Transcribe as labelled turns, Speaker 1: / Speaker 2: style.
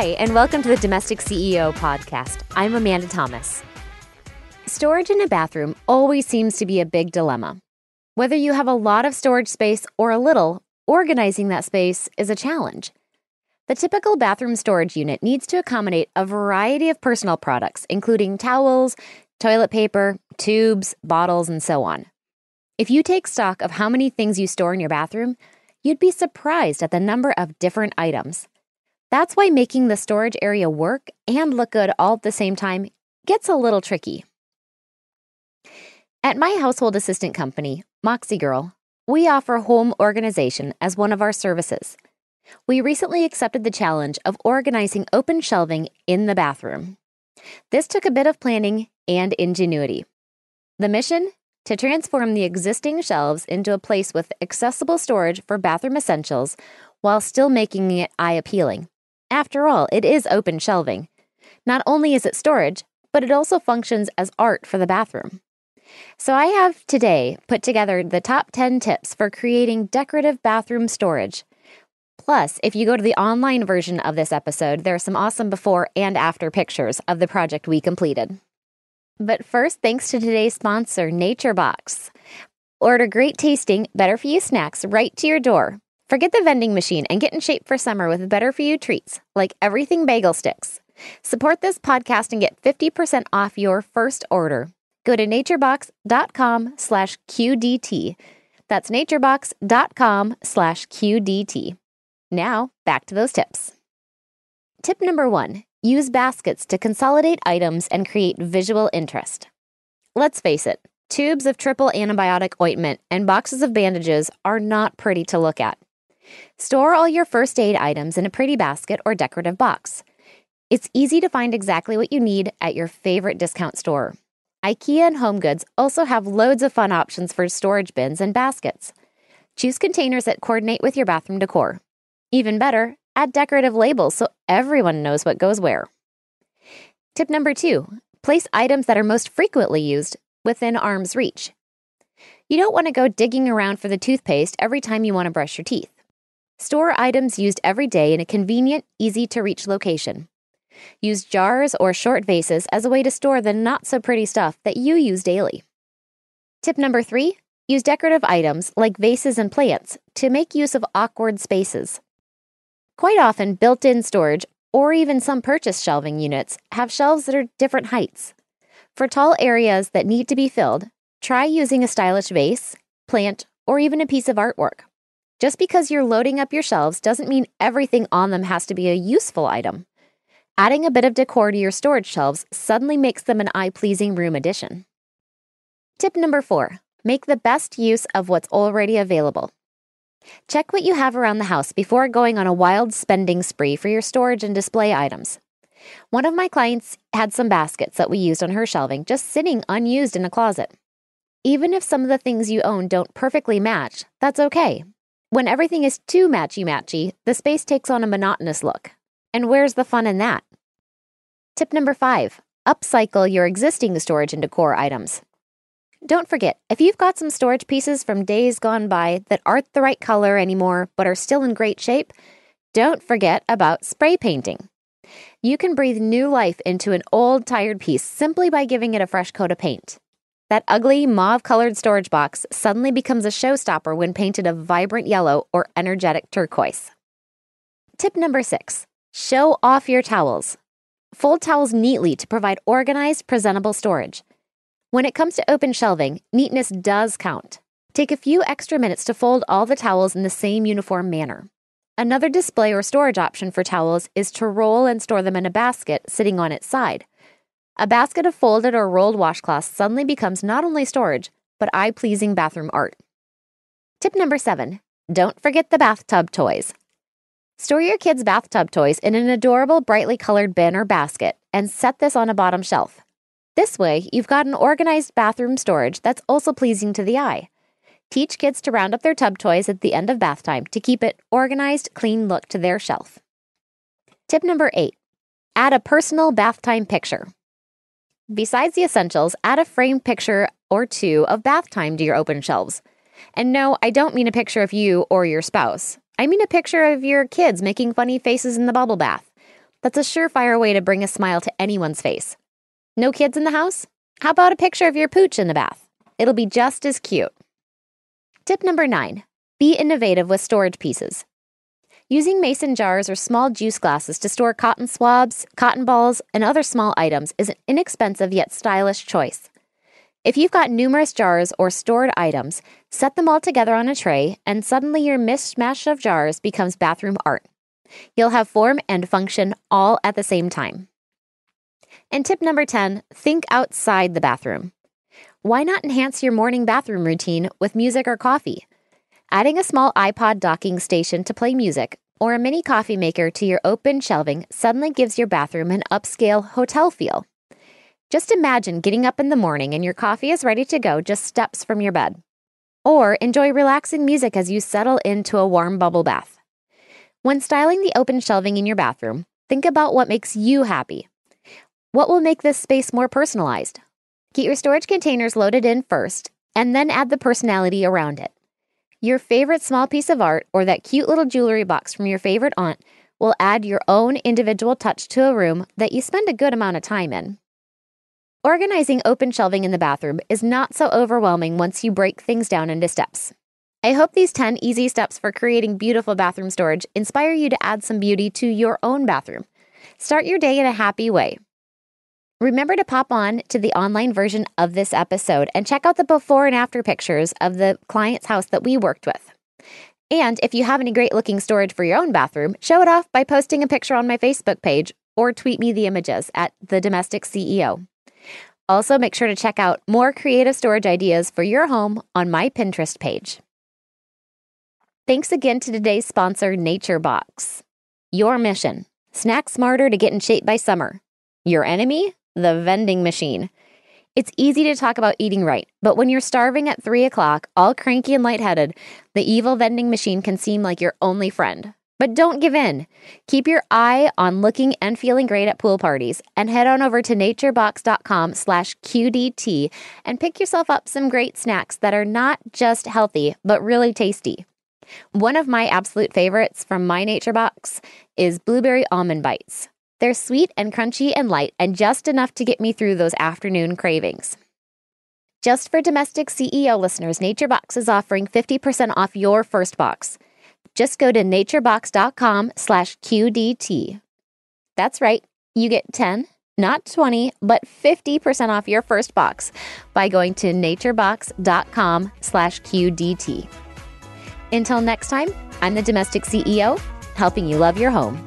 Speaker 1: Hi, and welcome to the Domestic CEO podcast. I'm Amanda Thomas. Storage in a bathroom always seems to be a big dilemma. Whether you have a lot of storage space or a little, organizing that space is a challenge. The typical bathroom storage unit needs to accommodate a variety of personal products, including towels, toilet paper, tubes, bottles, and so on. If you take stock of how many things you store in your bathroom, you'd be surprised at the number of different items. That's why making the storage area work and look good all at the same time gets a little tricky. At my household assistant company, Moxie Girl, we offer home organization as one of our services. We recently accepted the challenge of organizing open shelving in the bathroom. This took a bit of planning and ingenuity. The mission? To transform the existing shelves into a place with accessible storage for bathroom essentials while still making it eye appealing. After all, it is open shelving. Not only is it storage, but it also functions as art for the bathroom. So I have today put together the top 10 tips for creating decorative bathroom storage. Plus, if you go to the online version of this episode, there are some awesome before and after pictures of the project we completed. But first, thanks to today's sponsor, Nature Box. Order great tasting, better for you snacks right to your door Forget the vending machine and get in shape for summer with better for you treats like everything bagel sticks. Support this podcast and get 50% off your first order. Go to naturebox.com slash QDT. That's naturebox.com slash QDT. Now, back to those tips. Tip number one use baskets to consolidate items and create visual interest. Let's face it, tubes of triple antibiotic ointment and boxes of bandages are not pretty to look at. Store all your first aid items in a pretty basket or decorative box. It's easy to find exactly what you need at your favorite discount store. IKEA and HomeGoods also have loads of fun options for storage bins and baskets. Choose containers that coordinate with your bathroom decor. Even better, add decorative labels so everyone knows what goes where. Tip number two place items that are most frequently used within arm's reach. You don't want to go digging around for the toothpaste every time you want to brush your teeth. Store items used every day in a convenient, easy to reach location. Use jars or short vases as a way to store the not so pretty stuff that you use daily. Tip number three use decorative items like vases and plants to make use of awkward spaces. Quite often, built in storage or even some purchase shelving units have shelves that are different heights. For tall areas that need to be filled, try using a stylish vase, plant, or even a piece of artwork. Just because you're loading up your shelves doesn't mean everything on them has to be a useful item. Adding a bit of decor to your storage shelves suddenly makes them an eye pleasing room addition. Tip number four make the best use of what's already available. Check what you have around the house before going on a wild spending spree for your storage and display items. One of my clients had some baskets that we used on her shelving just sitting unused in a closet. Even if some of the things you own don't perfectly match, that's okay. When everything is too matchy matchy, the space takes on a monotonous look. And where's the fun in that? Tip number five upcycle your existing storage and decor items. Don't forget, if you've got some storage pieces from days gone by that aren't the right color anymore but are still in great shape, don't forget about spray painting. You can breathe new life into an old, tired piece simply by giving it a fresh coat of paint. That ugly mauve colored storage box suddenly becomes a showstopper when painted a vibrant yellow or energetic turquoise. Tip number six show off your towels. Fold towels neatly to provide organized, presentable storage. When it comes to open shelving, neatness does count. Take a few extra minutes to fold all the towels in the same uniform manner. Another display or storage option for towels is to roll and store them in a basket sitting on its side. A basket of folded or rolled washcloths suddenly becomes not only storage, but eye pleasing bathroom art. Tip number seven don't forget the bathtub toys. Store your kids' bathtub toys in an adorable, brightly colored bin or basket and set this on a bottom shelf. This way, you've got an organized bathroom storage that's also pleasing to the eye. Teach kids to round up their tub toys at the end of bath time to keep it organized, clean look to their shelf. Tip number eight add a personal bath time picture. Besides the essentials, add a framed picture or two of bath time to your open shelves. And no, I don't mean a picture of you or your spouse. I mean a picture of your kids making funny faces in the bubble bath. That's a surefire way to bring a smile to anyone's face. No kids in the house? How about a picture of your pooch in the bath? It'll be just as cute. Tip number nine be innovative with storage pieces. Using mason jars or small juice glasses to store cotton swabs, cotton balls, and other small items is an inexpensive yet stylish choice. If you've got numerous jars or stored items, set them all together on a tray, and suddenly your mishmash of jars becomes bathroom art. You'll have form and function all at the same time. And tip number 10 think outside the bathroom. Why not enhance your morning bathroom routine with music or coffee? Adding a small iPod docking station to play music or a mini coffee maker to your open shelving suddenly gives your bathroom an upscale hotel feel. Just imagine getting up in the morning and your coffee is ready to go just steps from your bed. Or enjoy relaxing music as you settle into a warm bubble bath. When styling the open shelving in your bathroom, think about what makes you happy. What will make this space more personalized? Get your storage containers loaded in first, and then add the personality around it. Your favorite small piece of art or that cute little jewelry box from your favorite aunt will add your own individual touch to a room that you spend a good amount of time in. Organizing open shelving in the bathroom is not so overwhelming once you break things down into steps. I hope these 10 easy steps for creating beautiful bathroom storage inspire you to add some beauty to your own bathroom. Start your day in a happy way. Remember to pop on to the online version of this episode and check out the before and after pictures of the client's house that we worked with. And if you have any great looking storage for your own bathroom, show it off by posting a picture on my Facebook page or tweet me the images at the domestic CEO. Also, make sure to check out more creative storage ideas for your home on my Pinterest page. Thanks again to today's sponsor, Nature Box. Your mission snack smarter to get in shape by summer. Your enemy? The vending machine. It's easy to talk about eating right, but when you're starving at 3 o'clock, all cranky and lightheaded, the evil vending machine can seem like your only friend. But don't give in. Keep your eye on looking and feeling great at pool parties and head on over to naturebox.com slash QDT and pick yourself up some great snacks that are not just healthy, but really tasty. One of my absolute favorites from my Nature Box is blueberry almond bites. They're sweet and crunchy and light and just enough to get me through those afternoon cravings. Just for domestic CEO listeners, NatureBox is offering 50% off your first box. Just go to naturebox.com slash QDT. That's right, you get 10, not 20, but 50% off your first box by going to naturebox.com slash QDT. Until next time, I'm the domestic CEO, helping you love your home.